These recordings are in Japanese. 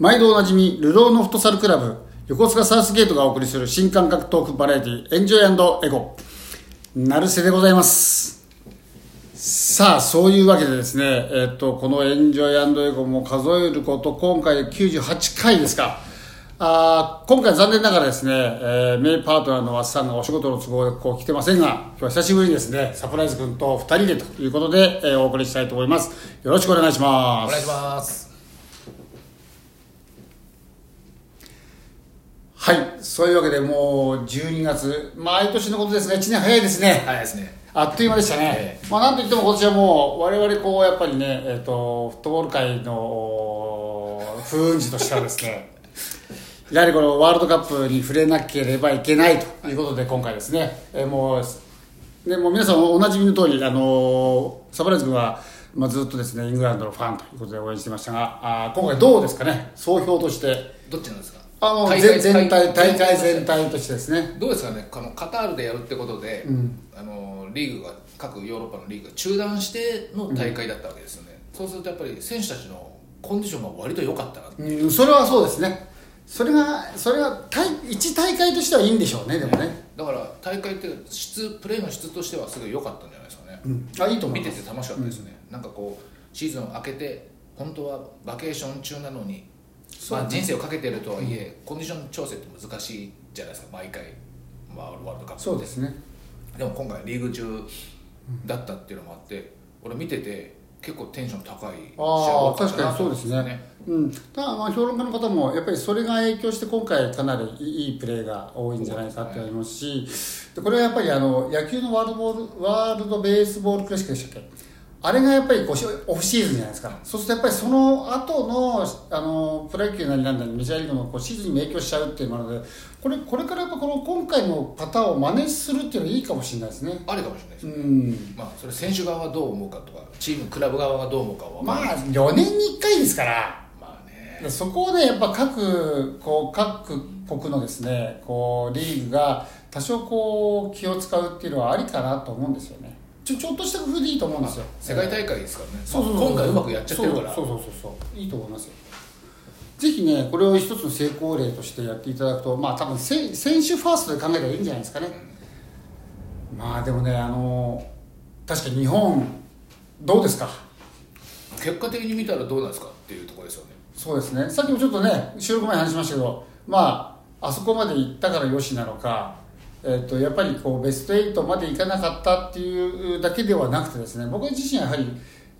毎度おなじみ、ルローのフットサルクラブ、横須賀サウスゲートがお送りする新感覚トークバラエティ、エンジョイエゴ。成瀬でございます。さあ、そういうわけでですね、えっと、このエンジョイエゴも数えること、今回で98回ですか。あ今回残念ながらですね、えー、メイパートナーのワッサンがお仕事の都合でこう来てませんが、今日は久しぶりにですね、サプライズ君と2人でということで、えー、お送りしたいと思います。よろしくお願いします。お願いします。はい、そういうわけでもう12月、毎年のことですね、1年早いですね。早いですね。あっという間でしたね。えー、まあなんといっても今年はもう、我々こう、やっぱりね、えっ、ー、と、フットボール界の風雲児としてはですね、やはりこのワールドカップに触れなければいけないということで、今回ですね、えー、もう、ね、もう皆さんおなじみの通り、あのサプライズ君は、まあ、ずっとですね、イングランドのファンということで応援してましたが、あ今回どうですかね、総評として。どっちなんですか？あの全全体大会全体としてですね。どうですかね？このカタールでやるってことで、うん、あのリーグが各ヨーロッパのリーグが中断しての大会だったわけですよね、うん、そうするとやっぱり選手たちのコンディションが割と良かったなうん、それはそうですね。それがそれは一大会としてはいいんでしょうねでもね。だから大会って質プレーの質としてはすごい良かったんじゃないですかね、うん、あいいと思見てて楽しかったですね、うん、なんかこうシーズン明けて本当はバケーション中なのにまあ、人生をかけてるとはいえ、コンディション調整って難しいじゃないですか毎回、まあ、ワールドカップ。そうですね。でも今回リーグ中だったっていうのもあって、俺見てて結構テンション高いああ確かにそうですね、うん、ただまあ評論家の方もやっぱりそれが影響して今回かなりいいプレーが多いんじゃないかって言われますしでこれはやっぱりあの野球のワールドボールワールドベースボールクラシックでしたっけ？あれがやっぱりこうオフシーズンじゃないですか、そうするとやっぱりその後のあのプロ野球なりなんだりメジャーリーグのこうシーズンに影響しちゃうっていうのでこれこれからやっぱこの今回のパターンを真似するっていうのはいいかもしれないですね。ありかもしれないですね、うん。まあ、それ選手側はどう思うかとかチームクラブ側がどう思うかはまあ4年に1回ですから。まあね。そこをねやっぱ各こう各国のですねこうリーグが多少こう気を使うっていうのはありかなと思うんですよねちょちょっとした工夫でいいと思うんですよ。世界大会ですからね、そうそうそう。今回うまくやっちゃってるから。そうそうそうそう。いいと思いますよ。ぜひねこれを一つの成功例としてやっていただくとまあ多分選手ファーストで考えたらいいんじゃないですかね、うん、まあでもねあの確かに日本どうですか？結果的に見たらどうなんですかっていうところですよね。そうですね。さっきもちょっとね収録前に話しましたけどまああそこまで行ったからよしなのかえーと、やっぱりこうベスト8までいかなかったっていうだけではなくてですね僕自身はやはり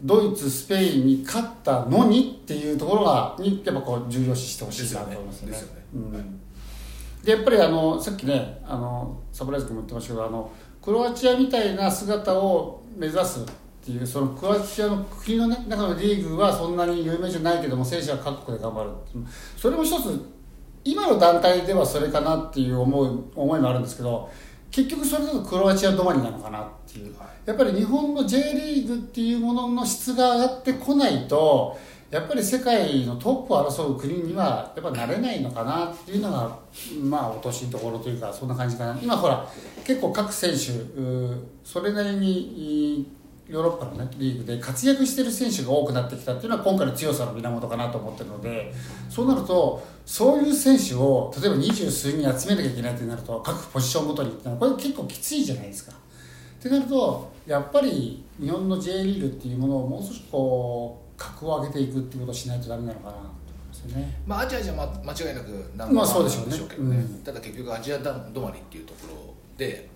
ドイツスペインに勝ったのにっていうところがにやっぱこう重要視してほしいなと思いますね。でやっぱりあのさっきねあのサプライズ君も言ってましたけどあのクロアチアみたいな姿を目指すっていうそのクロアチアの国の、ね、中のリーグはそんなに有名じゃないけども選手は各国で頑張るそれも一つ今の団体ではそれかなっていう思い思いもあるんですけど結局それだとクロアチア止まりなのかなっていう、やっぱり日本の J リーグっていうものの質が上がってこないとやっぱり世界のトップを争う国にはやっぱなれないのかなっていうのがまあ落としいところというかそんな感じかな。今ほら結構各選手それなりにヨーロッパの、ね、リーグで活躍している選手が多くなってきたっていうのは今回の強さの源かなと思ってるのでそうなるとそういう選手を例えば二十数人集めなきゃいけないってなると各ポジションごとにってこれ結構きついじゃないですか。ってなるとやっぱり日本の J リーグっていうものをもう少しこう格を上げていくっていうことをしないとダメなのかなと思いますよね。まあアジアじゃ間違いなく何まあそうでしょうね。けどね、うん、ただ結局アジア止まりっていうところで。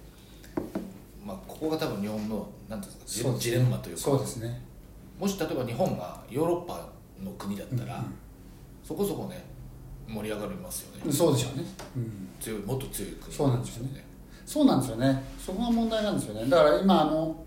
まあ、ここが多分日本のなんていうんですか、ね、ジレンマというか。そうですね。もし例えば日本がヨーロッパの国だったら、うんうん、そこそこね盛り上がりますよね。そうでしょうね、うん、強いもっと強い国そうなんですよね。そうなんですよね。そこが問題なんですよね。だから今あの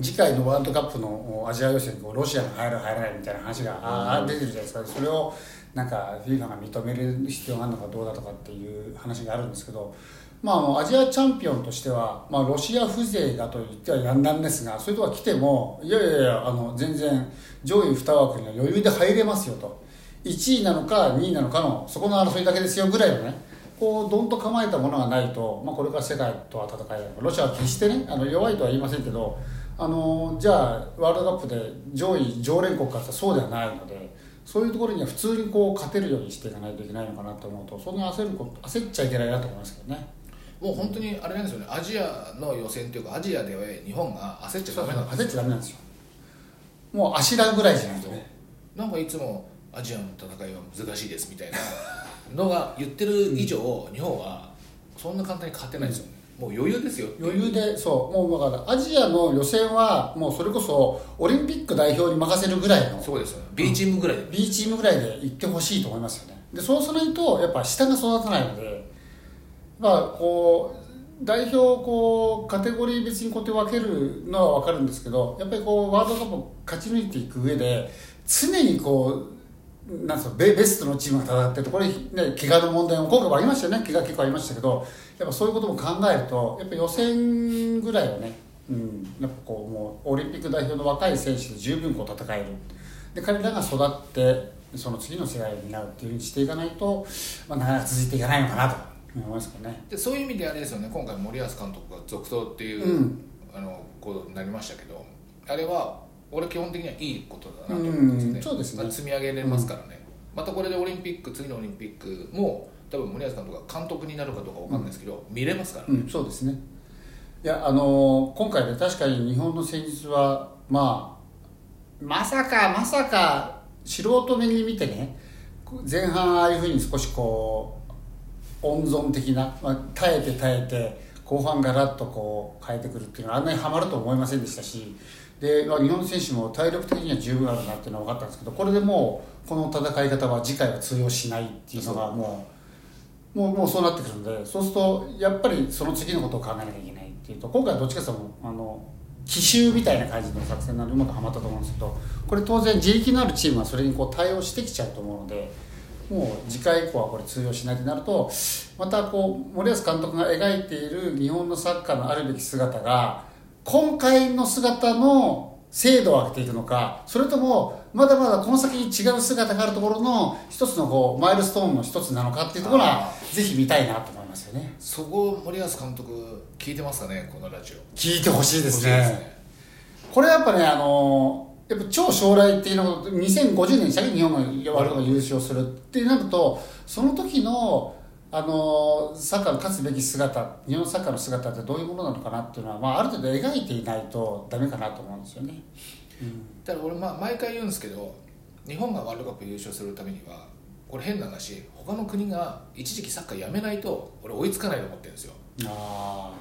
次回のワールドカップのアジア予選にロシアが入る入らないみたいな話が、うん、出てるじゃないですか。それをなんか FIFA が認める必要があるのかどうだとかっていう話があるんですけどまあ、あのアジアチャンピオンとしては、まあ、ロシア風情がと言ってはやんだんですがそういうとこ来てもいやいやいやあの全然上位2枠には余裕で入れますよと。1位なのか2位なのかのそこの争いだけですよぐらいのねこうどんと構えたものがないと、まあ、これから世界とは戦えないロシアは決してねあの弱いとは言いませんけどあのじゃあワールドカップで上位常連国かってそうではないのでそういうところには普通にこう勝てるようにしていかないといけないのかなと思うとそんな焦ること焦っちゃいけないなと思いますけどね。もう本当にあれなんですよね。アジアの予選というかアジアでは日本が焦っちゃダメなんです焦っちゃダメなんですよ。もうあしらうぐらいじゃないとね。なんかいつもアジアの戦いは難しいですみたいなのが言ってる以上、日本はそんな簡単に勝てないですよね、もう余裕ですよ余裕でそうもうだからアジアの予選はもうそれこそオリンピック代表に任せるぐらいのそうですよね。B チームぐらいで、B チームぐらいで行ってほしいと思いますよね。でそうしないとやっぱ下が育たないのでまあこう代表をこうカテゴリー別にこうやって分けるのは分かるんですけどやっぱりこうワールドカップを勝ち抜いていく上で常にこうなんですかベベストのチームが戦ってるとこれね怪我の問題も今回もありましたよね。怪我結構ありましたけどやっぱそういうことも考えるとやっぱ予選ぐらいはね、うん、やっぱこうもうオリンピック代表の若い選手で十分こう戦える。で彼らが育ってその次の世代を担うっていうふうにしていかないと、まあ、なかなか続いていかないのかなと。思いますけどね。でそういう意味であれですよね。今回森保監督が続投っていう、うん。あのことになりましたけどあれは俺基本的にはいいことだなと思うんですよね,、うんそうですね。まあ積み上げれますからね、またこれでオリンピック次のオリンピックも多分森保監督が監督になるかどうかわかんないですけど、見れますからね、うん、そうですね。いやあのー今回ね確かに日本の戦術はまあまさかまさか素人目に見てね前半ああいうふうに少しこう温存的な、まあ、耐えて耐えて後半ガラッとこう変えてくるっていうのはあんなにはまると思いませんでしたしで、まあ、日本選手も体力的には十分あるなっていうのは分かったんですけどこれでもうこの戦い方は次回は通用しないっていうのがもう。もうもうそうなってくるんでそうするとやっぱりその次のことを考えなきゃいけないっていうと今回はどっちかというとあの奇襲みたいな感じの作戦なのでうまくはまったと思うんですけどこれ当然自力のあるチームはそれにこう対応してきちゃうと思うのでもう次回以降はこれ通用しないとなるとまたこう森保監督が描いている日本のサッカーのあるべき姿が今回の姿の精度を上げていくのかそれともまだまだこの先に違う姿があるところの一つのこうマイルストーンの一つなのかっていうところはぜひ見たいなと思いますよね。そこを森保監督聞いてますかねこのラジオ。聞いてほしいです欲しいね。これやっぱねあのやっぱ超将来っていうのを2050年にした日本がワールドカップ優勝するってなるとその時のあのサッカーの勝つべき姿日本のサッカーの姿ってどういうものなのかなっていうのは、まあ、ある程度描いていないとダメかなと思うんですよね。ただ俺、まあ、毎回言うんですけど日本がワールドカップ優勝するためにはこれ変な話他の国が一時期サッカーやめないと俺追いつかないと思ってるんですよあ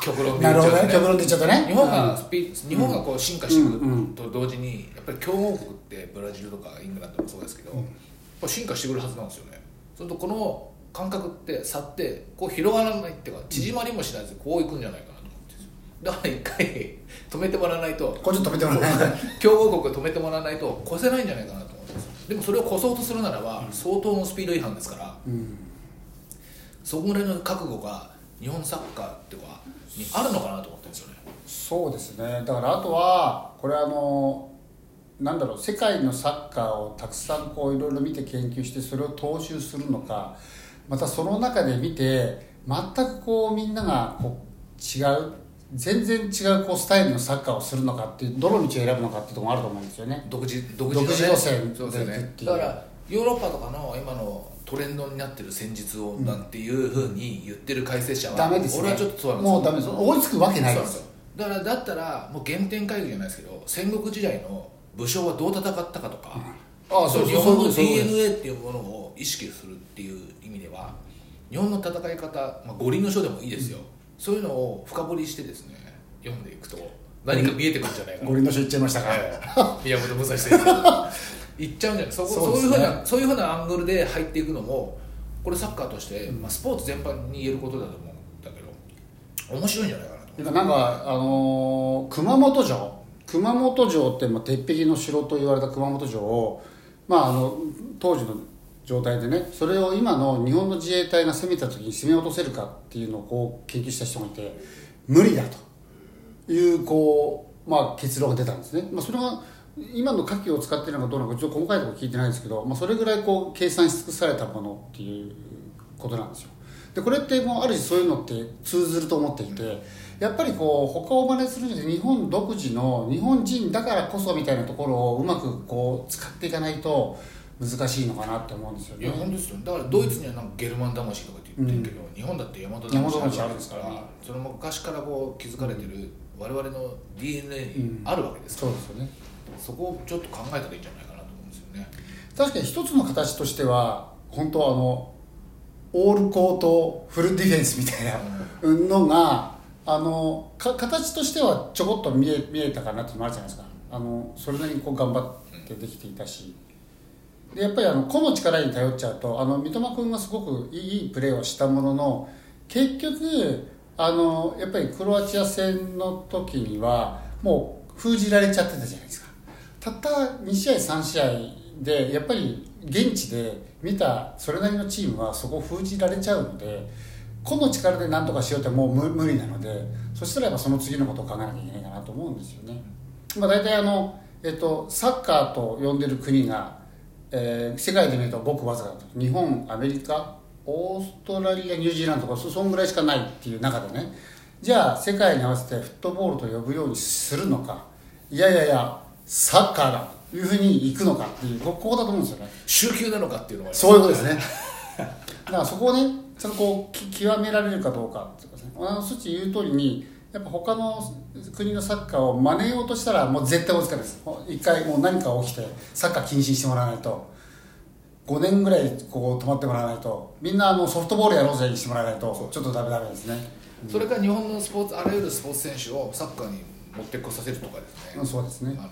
極論あなるほどね。極ね論で言っちゃったね。日本がスピ、日本がこう進化していうんくと同時にやっぱり強豪国ってブラジルとかイングランドもそうですけど、やっぱ進化してくるはずなんですよね。それとこの感覚って差ってこう広がらないっていうか縮まりもしないでこういくんじゃないかなと思ってだから一回止めてもらわないと。これちょっと止めてもらえない。強豪国を止めてもらわないと越せないんじゃないかなと思ってでもそれを越そうとするならば相当のスピード違反ですからうん。そこぐらいの覚悟が日本サッカーっていうかにあるのかなと思ってるんですよね。そうですね。だからあとはこれあのなんだろう世界のサッカーをたくさんこういろいろ見て研究してそれを踏襲するのかまたその中で見て全くこうみんながこう違う全然違うこうスタイルのサッカーをするのかっていうどの道を選ぶのかっていうところもあると思うんですよね。独自独独自路線そうでね。で行くっていう。だからヨーロッパとかの今のトレンドになってる戦術をなんていうふうに言ってる解説者は、ダメですね。俺はちょっとそうなんですよ。もうダメです。追いつくわけないですだからだったらもう原点回帰じゃないですけど戦国時代の武将はどう戦ったかとか、ああそう日本の DNA っていうものを意識するっていう意味では日本の戦い方、まあ、五輪の書でもいいですよ、そういうのを深掘りしてですね読んでいくと何か見えてくるんじゃないかな。五輪の書言っちゃいましたか、ええ。宮本武蔵先生 行っちゃうんじゃない？そこそそうねいうふうなそういうふうなアングルで入っていくのもこれサッカーとして、まあ、スポーツ全般に言えることだと思うんだけど面白いんじゃないかなと。なんか、あのー熊本城。熊本城って、まあ、鉄壁の城と言われた熊本城を、まあ、あの当時の状態でねそれを今の日本の自衛隊が攻めた時に攻め落とせるかっていうのをこう研究した人がいて無理だというこう、まあ、結論が出たんですね、まあ、それが今の火器を使っているのかどうなのかちょっと細かいところ聞いてないですけど、まあ、それぐらいこう計算し尽くされたものっていうことなんですよ。でこれってもうある種そういうのって通ずると思っていてやっぱりこう他を真似するんじゃ日本独自の日本人だからこそみたいなところをうまくこう使っていかないと難しいのかなって思うんですよね。いや本当ですよだからドイツにはなんかゲルマン魂とかって言ってるけど、日本だって大和魂あるんですから。その昔からこう築かれてる我々の DNA にあるわけですから、そうですよねそこをちょっと考えたらいいんじゃないかなと思うんですよね。確かに一つの形としては本当はあのオールコートフルディフェンスみたいなのがあのか形としてはちょこっと見え見えたかなっていうのもあるじゃないですか。あのそれなりにこう頑張ってできていたし。でやっぱりあの個の力に頼っちゃうとあの三笘君はすごくいいプレーをしたものの結局あのやっぱりクロアチア戦の時にはもう封じられちゃってたじゃないですか。たった2試合3試合でやっぱり現地で見たそれなりのチームはそこを封じられちゃうので個の力で何とかしようってもう無理なのでそしたらやっぱその次のことを考えなきゃいけないかなと思うんですよね。まあ、大体あの、えっと、サッカーと呼んでる国が、えー世界で見るとごくわずかだ日本アメリカオーストラリアニュージーランドとかそそんぐらいしかないっていう中でねじゃあ世界に合わせてフットボールと呼ぶようにするのかいやいやいやサッカーだ。というふうに行くのかっていうこここだと思うんですよね。週休なのかっていうのがそういうことですね。だからそこをねちゃんとこうき極められるかどうかっていうかね。あの数値言う通りにやっぱ他の国のサッカーを真似ようとしたらもう絶対追いつかないです。一回もう何か起きてサッカー禁止にしてもらわないと。5年ぐらいこう止まってもらわないと。みんなあのソフトボールやろうぜにしてもらわないと。ちょっとダメダメですね。それから日本のスポーツあらゆるスポーツ選手をサッカーに持ってこさせるとかですね、うんそうですね。あの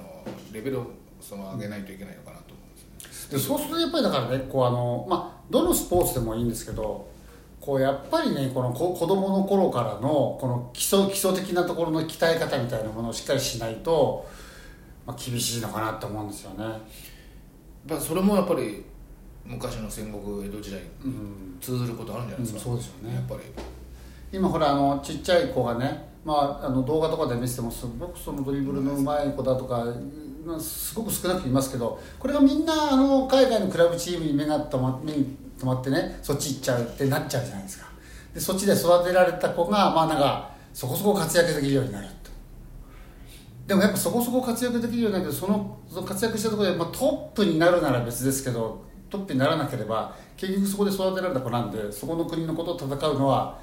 レベルをその上げないといけないのかなと思うんですよね。でそうするとやっぱりだからねこうあの、まあ、どのスポーツでもいいんですけどこうやっぱりねこのこ子供の頃からのこの基礎基礎的なところの鍛え方みたいなものをしっかりしないと、まあ、厳しいのかなと思うんですよね。やっぱそれもやっぱり昔の戦国江戸時代にうん。通ずることあるんじゃないですか、うんそうですよね。やっぱり。今ほらあのちっちゃい子がね、まあ、あの動画とかで見せてもすごくそのドリブルのうまい子だとか、まあすごく少なくいますけどこれがみんなあの海外のクラブチームに目が止ま目に止まってねそっち行っちゃうってなっちゃうじゃないですか。でそっちで育てられた子がまあなんかそこそこ活躍できるようになると。でもやっぱそこそこ活躍できるようになるけどそのその活躍したところで、まあ、トップになるなら別ですけどトップにならなければ結局そこで育てられた子なんでそこの国のことと戦うのは、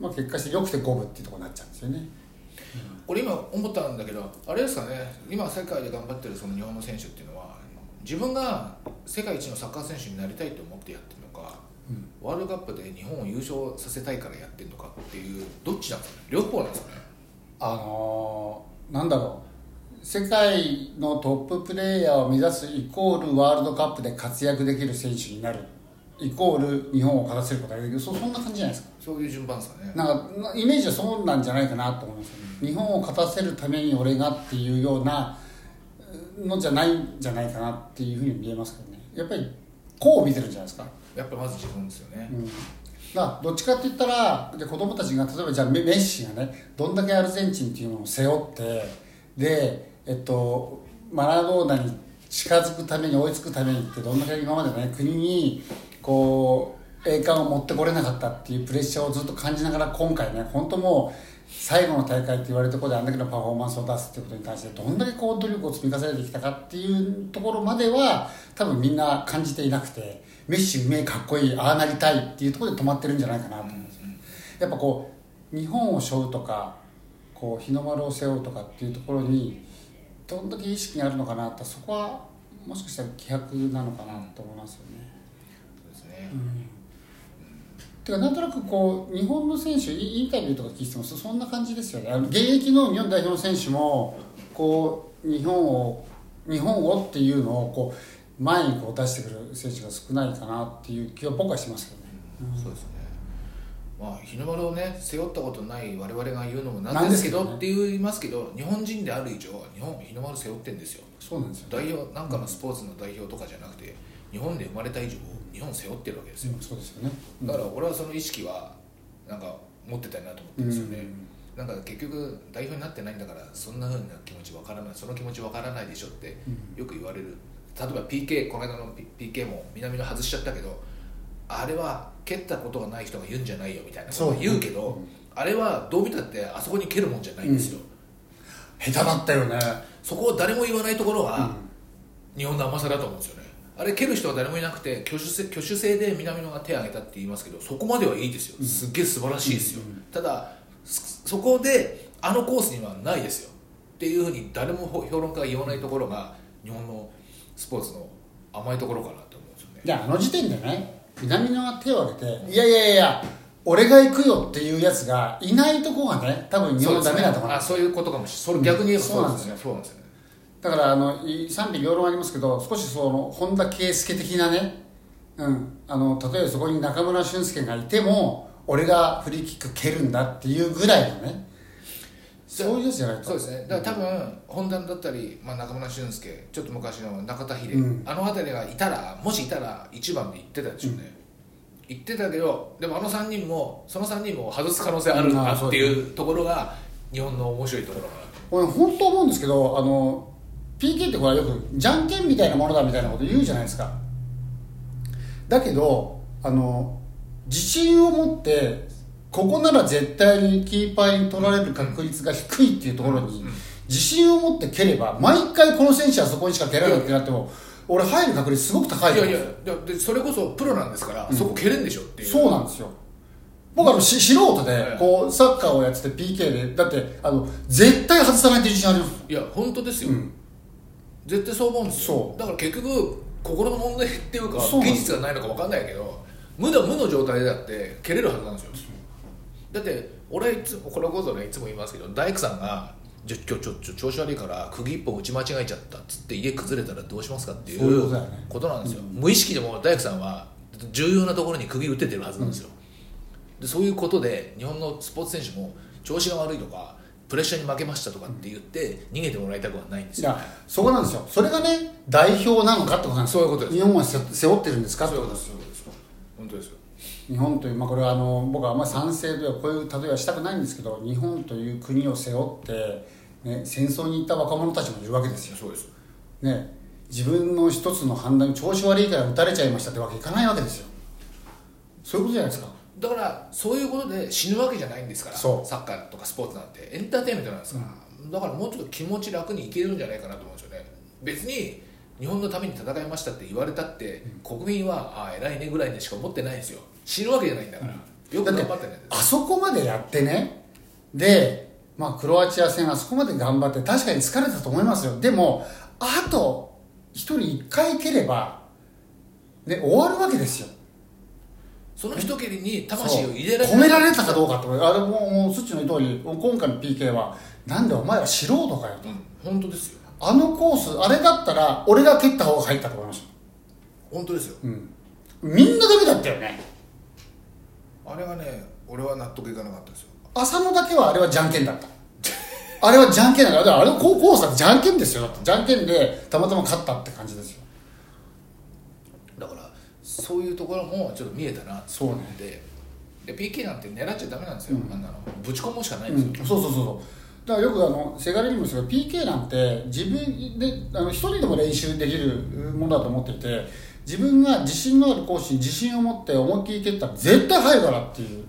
まあ、結果してよくて五分っていうところになっちゃうんですよね。俺今思ったんだけどあれですかね。今世界で頑張ってるその日本の選手っていうのは自分が世界一のサッカー選手になりたいと思ってやってるのか、ワールドカップで日本を優勝させたいからやってるのかっていうどっちなんですかね。両方なんですかね。あのーなんだろう。世界のトッププレーヤーを目指すイコールワールドカップで活躍できる選手になる。イコール日本を勝たせることができる。そそんな感じじゃないですかそういう順番ですかね。なんかなイメージはそうなんじゃないかなと思いますよね、日本を勝たせるために俺がっていうようなのじゃないんじゃないかなっていうふうに見えますけどね。やっぱりこう見てるんじゃないですか。やっぱまず自分ですよね、うん。だからどっちかって言ったらで子供たちが例えばじゃあメメッシがねどんだけアルゼンチンっていうのを背負ってで、えっと、マラドーナに近づくために追いつくためにってどんだけ今までね国にこう栄冠を持ってこれなかったっていうプレッシャーをずっと感じながら今回ね本当もう最後の大会って言われるところであんだけのパフォーマンスを出すっていうことに関してどんだけこう努力を積み重ねてきたかっていうところまでは多分みんな感じていなくてメッシうめえかっこいいああなりたいっていうところで止まってるんじゃないかなと思うんですやっぱこう日本を背負うとかこう日の丸を背負うとかっていうところにどんだけ意識があるのかなってそこはもしかしたら希薄なのかなと思いますよね。そうですね、てかなんとなくこう日本の選手インタビューとか聞いてもそそんな感じですよね。あの現役の日本代表の選手もこう日本を日本をっていうのをこう前にこう出してくる選手が少ないかなっていう気は僕はしますけどね。そうですね。まあ日の丸をね背負ったことない我々が言うのもなんですけどって言いますけど日本人である以上日本日の丸背負ってんですよ。そうなんですよ、代表なんかのスポーツの代表とかじゃなくて日本で生まれた以上日本背負ってるわけですよ。うんそうですよね。だから俺はその意識はなんか持ってたいなと思ってるんですよね、なんか結局代表になってないんだからそんなふうな気持ちわからないその気持ちわからないでしょってよく言われる。例えば PK この間の PK も南野外しちゃったけどあれは蹴ったことがない人が言うんじゃないよみたいなことを言うけど、そううん。あれはどう見たってあそこに蹴るもんじゃないんですよ、下手だったよね。そこを誰も言わないところが、日本の甘さだと思うんですよねあれ蹴る人は誰もいなくて挙手制挙手制で南野が手を挙げたって言いますけどそこまではいいですよ。すっげえ素晴らしいですよ、ただそそこであのコースにはないですよ。っていうふうに誰も評論家が言わないところが日本のスポーツの甘いところかなと思うんですよね。いやあの時点でね南野が手を挙げて「いやいやいや俺が行くよ」っていうやつがいないとこがね多分日本のダメだと思うあそういうことかもしれない。それ逆にそうなんですよそうなんですよ。ねだからあのい賛否両論ありますけど少しその本田圭佑的なね、うん、あの例えばそこに中村俊輔がいても俺がフリーキック蹴るんだっていうぐらいのねそういうやつじゃないと。そうですね。だから多分本田だったり、まあ、中村俊輔ちょっと昔の中田秀、うん。あの辺りがいたらもしいたら一番で行ってたでしょうね、行ってたけどでもあの3人もその3人も外す可能性あるなっていうところが日本の面白いところかなと。俺本当思うんですけどあの PK ってこれはよくじゃんけんみたいなものだみたいなこと言うじゃないですか。だけどあの自信を持ってここなら絶対にキーパーに取られる確率が低いっていうところに自信を持って蹴れば毎回この選手はそこにしか蹴らないってなっても俺入る確率すごく高い。いやいやだでそれこそプロなんですから、そこ蹴れんでしょっていう。そうなんですよ。僕あのし素人でええ。こうサッカーをやってて PK でだってあの絶対外さないって自信あります。いや本当ですよ、うん絶対そう思うんですよ。だから結局心の問題っていうか技術がないのか分かんないけど無の無の状態でだって蹴れるはずなんですよ。だって俺いつもこれこそねいつも言いますけど大工さんがじゃ今日ちょちょ調子悪いから釘一本打ち間違えちゃったっつって家崩れたらどうしますかっていそうことなんですよ、無意識でも大工さんは重要なところに釘打ててるはずなんですよ、でそういうことで日本のスポーツ選手も調子が悪いとかプレッシャーに負けましたとかって言って逃げてもらいたくはないんですよ、いやそこなんですよ。それがね代表なのかってことなんですよそういうことです。日本は背背負ってるんですかってそういうここととです。本当ですよ。日本という、まあ、これはあの僕はあんまり賛成ではこういう例えはしたくないんですけど日本という国を背負って、ね、戦争に行った若者たちもいるわけですよ、そうです。ね、自分の一つの判断調子悪いから撃たれちゃいましたってわけいかないわけですよ。そういうことじゃないですかだからそういうことで死ぬわけじゃないんですからサッカーとかスポーツなんて。エンターテインメントなんですから、だからもうちょっと気持ち楽にいけるんじゃないかなと思うんですよね。別に日本のために戦いましたって言われたって、国民はああ偉いねぐらいでしか思ってないんですよ。死ぬわけじゃないんだから、よくだって頑張ってね。あそこまでやってね。で、まあ、クロアチア戦あそこまで頑張って確かに疲れたと思いますよ。でもあと一人一回蹴れば、ね、終わるわけですよその一蹴りに魂を入れられそう。褒められたかどうかってあれもうもうそっちの言う通り今回の PK はなんでお前ら素人かよと。うん本当ですよ。あのコースあれだったら俺が蹴った方が入ったと思いました本当ですよ。うん。みんなダメだったよね。あれはね俺は納得いかなかったですよ。浅野だけはあれはじゃんけんだった。あれはじゃんけんだからあれコースだってじゃんけんですよ。だってじゃんけんでたまたま勝ったって感じですよそういうところもちょっと見えたなそうね。でで PK なんて狙っちゃダメなんですよ、うん。あんなの。ぶち込むしかないんうんですよ、そうそうそうそう。だからよくあのせがれにもですけど PK なんて自分であの一人でも練習できるものだと思っていて自分が自信のあるコースに自信を持って思いっきり蹴ったら絶対入るからっていう、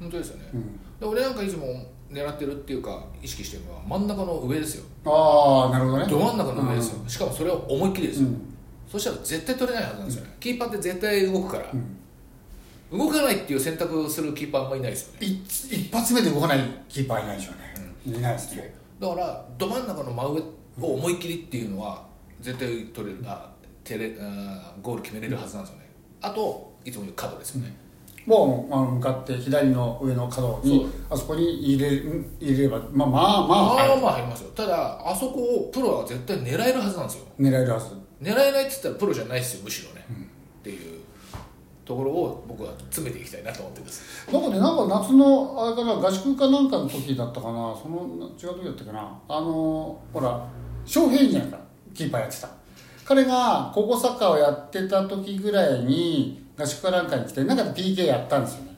本当ですよね、うん、で俺なんかいつも狙ってるっていうか意識してるのは真ん中の上ですよ。ああなるほどね。ど真ん中の上ですよ、しかもそれを思いっきりですよ、うんそしたら絶対取れないはずなんですよ。ね、キーパーって絶対動くから、ん。動かないっていう選択をするキーパーあんまりいないですよね。一一発目で動かないキーパーいないでしょうね、いないですね。だからど真ん中の真上を思いっきりっていうのは絶対取れるあテレあゴール決めれるはずなんですよね。あといつも言う角ですよね、もうあの向かって左の上の角にあそこに入れる入れればまあまあまあ、まあはいまあ入りますよ。ただあそこをプロは絶対狙えるはずなんですよ。狙えるはず狙えないって言ったらプロじゃないですよむしろね、っていうところを僕は詰めていきたいなと思ってるんです。なんかねなんか夏のあれかな合宿かなんかの時だったかな。その違う時だったかな。あのほら翔平じゃないかキーパーやってた。彼が高校サッカーをやってた時ぐらいに合宿かなんかに来てなんかで PK やったんですよね。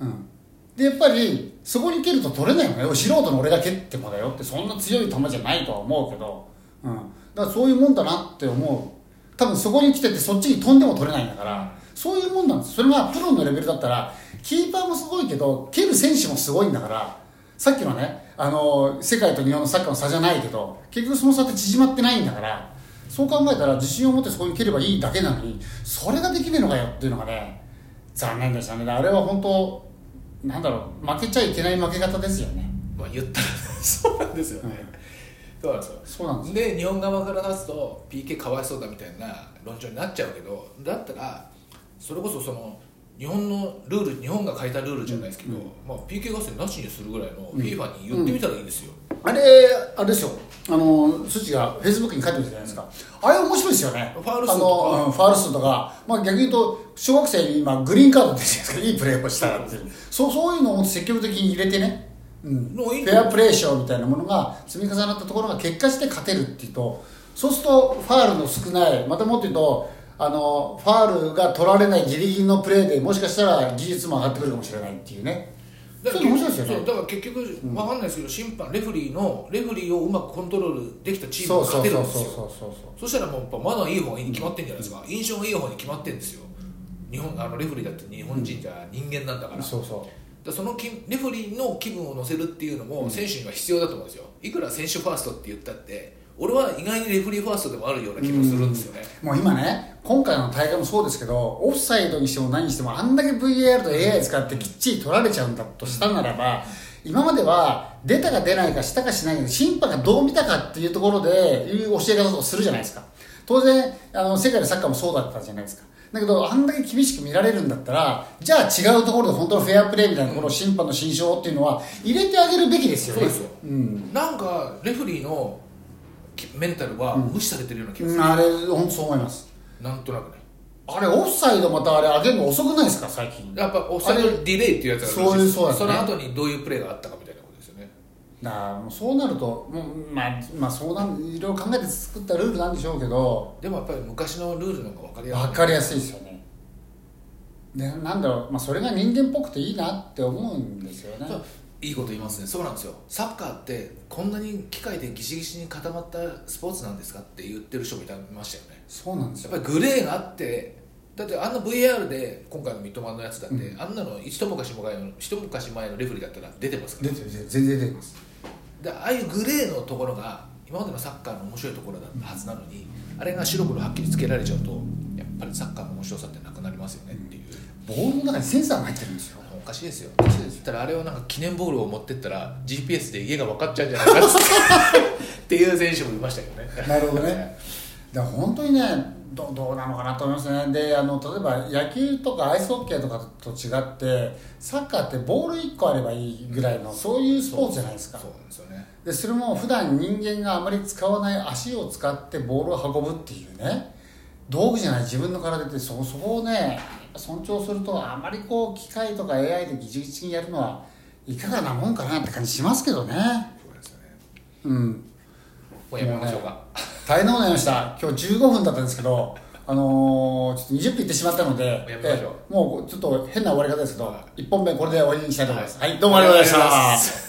うん。でやっぱりそこに蹴ると取れないよね。素人の俺が蹴ってもだよってそんな強い球じゃないとは思うけど、うん、だからそういうもんだなって思う。多分そこに来ててそっちに飛んでも取れないんだから。そういうもんなんです。それがプロのレベルだったらキーパーもすごいけど蹴る選手もすごいんだから。さっきのねあの世界と日本のサッカーの差じゃないけど結局その差って縮まってないんだから。そう考えたら自信を持ってそこに蹴ればいいだけなのにそれができねえのかよっていうのがね残念でしたね。あれは本当なんだろう負けちゃいけない負け方ですよね。まあ言ったらそうなんですよね、そうなんですよ。そうなんですで日本側から出すと PK かわいそうだみたいな論調になっちゃうけどだったらそれこそその日本のルール日本が変えたルールじゃないですけど、まあ、PK 合戦なしにするぐらいの FIFA に言ってみたらいいんですよ、あれあれですよ。あの数値がフェイスブックに書いてるじゃないですか、あれ面白いですよね。ファウル数とか。うんファウル数とか、まあ、逆に言うと小学生に今グリーンカードって言うんですか。いいプレーをしたらって。いうそうそういうのを積極的に入れてね、うん、フェアプレー賞みたいなものが積み重なったところが結果して勝てるっていうとそうするとファールの少ないまたもっと言うとあのファールが取られないギリギリのプレーでもしかしたら技術も上がってくるかもしれないっていうね。だからそういうの面白いですよね。から結局分かんないですけど審判レフェリーのレフェリーをうまくコントロールできたチームが勝てるんですよそうそう。そうそうそしたらもうやっぱマナーいい方がいいに決まってんじゃないですか、印象がいい方に決まってんですよ。日本あのレフェリーだって日本人じゃ人間なんだから,、そうそうそのきレフェリーの気分を乗せるっていうのも選手には必要だと思うんですよ。いくら選手ファーストって言ったって俺は意外にレフェリーファーストでもあるような気もするんですよね、もう今ね今回の大会もそうですけどオフサイドにしても何にしてもあんだけ VAR と AI 使ってきっちり取られちゃうんだとしたならば今までは出たか出ないかしたかしないか審判がどう見たかっていうところでいう教え方をするじゃないですか。当然あの世界のサッカーもそうだったじゃないですかだけどあんだけ厳しく見られるんだったらじゃあ違うところで本当のフェアプレーみたいなところを審判の心証っていうのは入れてあげるべきですよね。そうですよ。うん。なんかレフェリーのきメンタルは無視されてるような気がする、あれ本当そう思います。なんとなくね。あれオフサイドまたあれ上げるの遅くないですか最近。やっぱオフサイドディレイっていうやつがあるそういうそうだね。その後にどういうプレーがあったかみたいなだからもうそうなるともう、まあ、まあそうなんいろいろ考えて作ったルールなんでしょうけど。でもやっぱり昔のルールの方が分かりやすい。分かりやすいですよね。でなんだろう、まあ、それが人間っぽくていいなって思うんですよね。いいこと言いますね。そうなんですよ。サッカーってこんなに機械でギシギシに固まったスポーツなんですかって言ってる人もいましたよね。そうなんですよ。やっぱりグレーがあってだってあんな VAR で今回の三笘のやつだって、うあんなの一昔前の一昔前のレフェリーだったら出てますから。出てる全然出てますでああいうグレーのところが今までのサッカーの面白いところだったはずなのにあれが白黒はっきりつけられちゃうとやっぱりサッカーの面白さってなくなりますよねっていう、ボールの中にセンサーが入ってるんですよ。おかしいですよ。おかしいですたらあれをなんか記念ボールを持ってったら GPS で家が分かっちゃうんじゃないかっつって っていう選手もいましたけどね。なるほどねだから本当にねどどうなのかなと思いますね。であの例えば野球とかアイスホッケーとかと違ってサッカーってボール1個あればいいぐらいのそういうスポーツじゃないですか。そうなんですよね。でそれも普段人間があまり使わない足を使ってボールを運ぶっていうね道具じゃない自分の体でそそこをね尊重するとあまりこう機械とか AI でギチギチにやるのはいかがなもんかなって感じしますけどね。そうですよね。うんやめましょうか。大変なことになりました。今日15分だったんですけどあのーちょっと20分いってしまったのでもうちょっと変な終わり方ですけどは1本目これで終わりにしたいと思います。はいどうもありがとうございました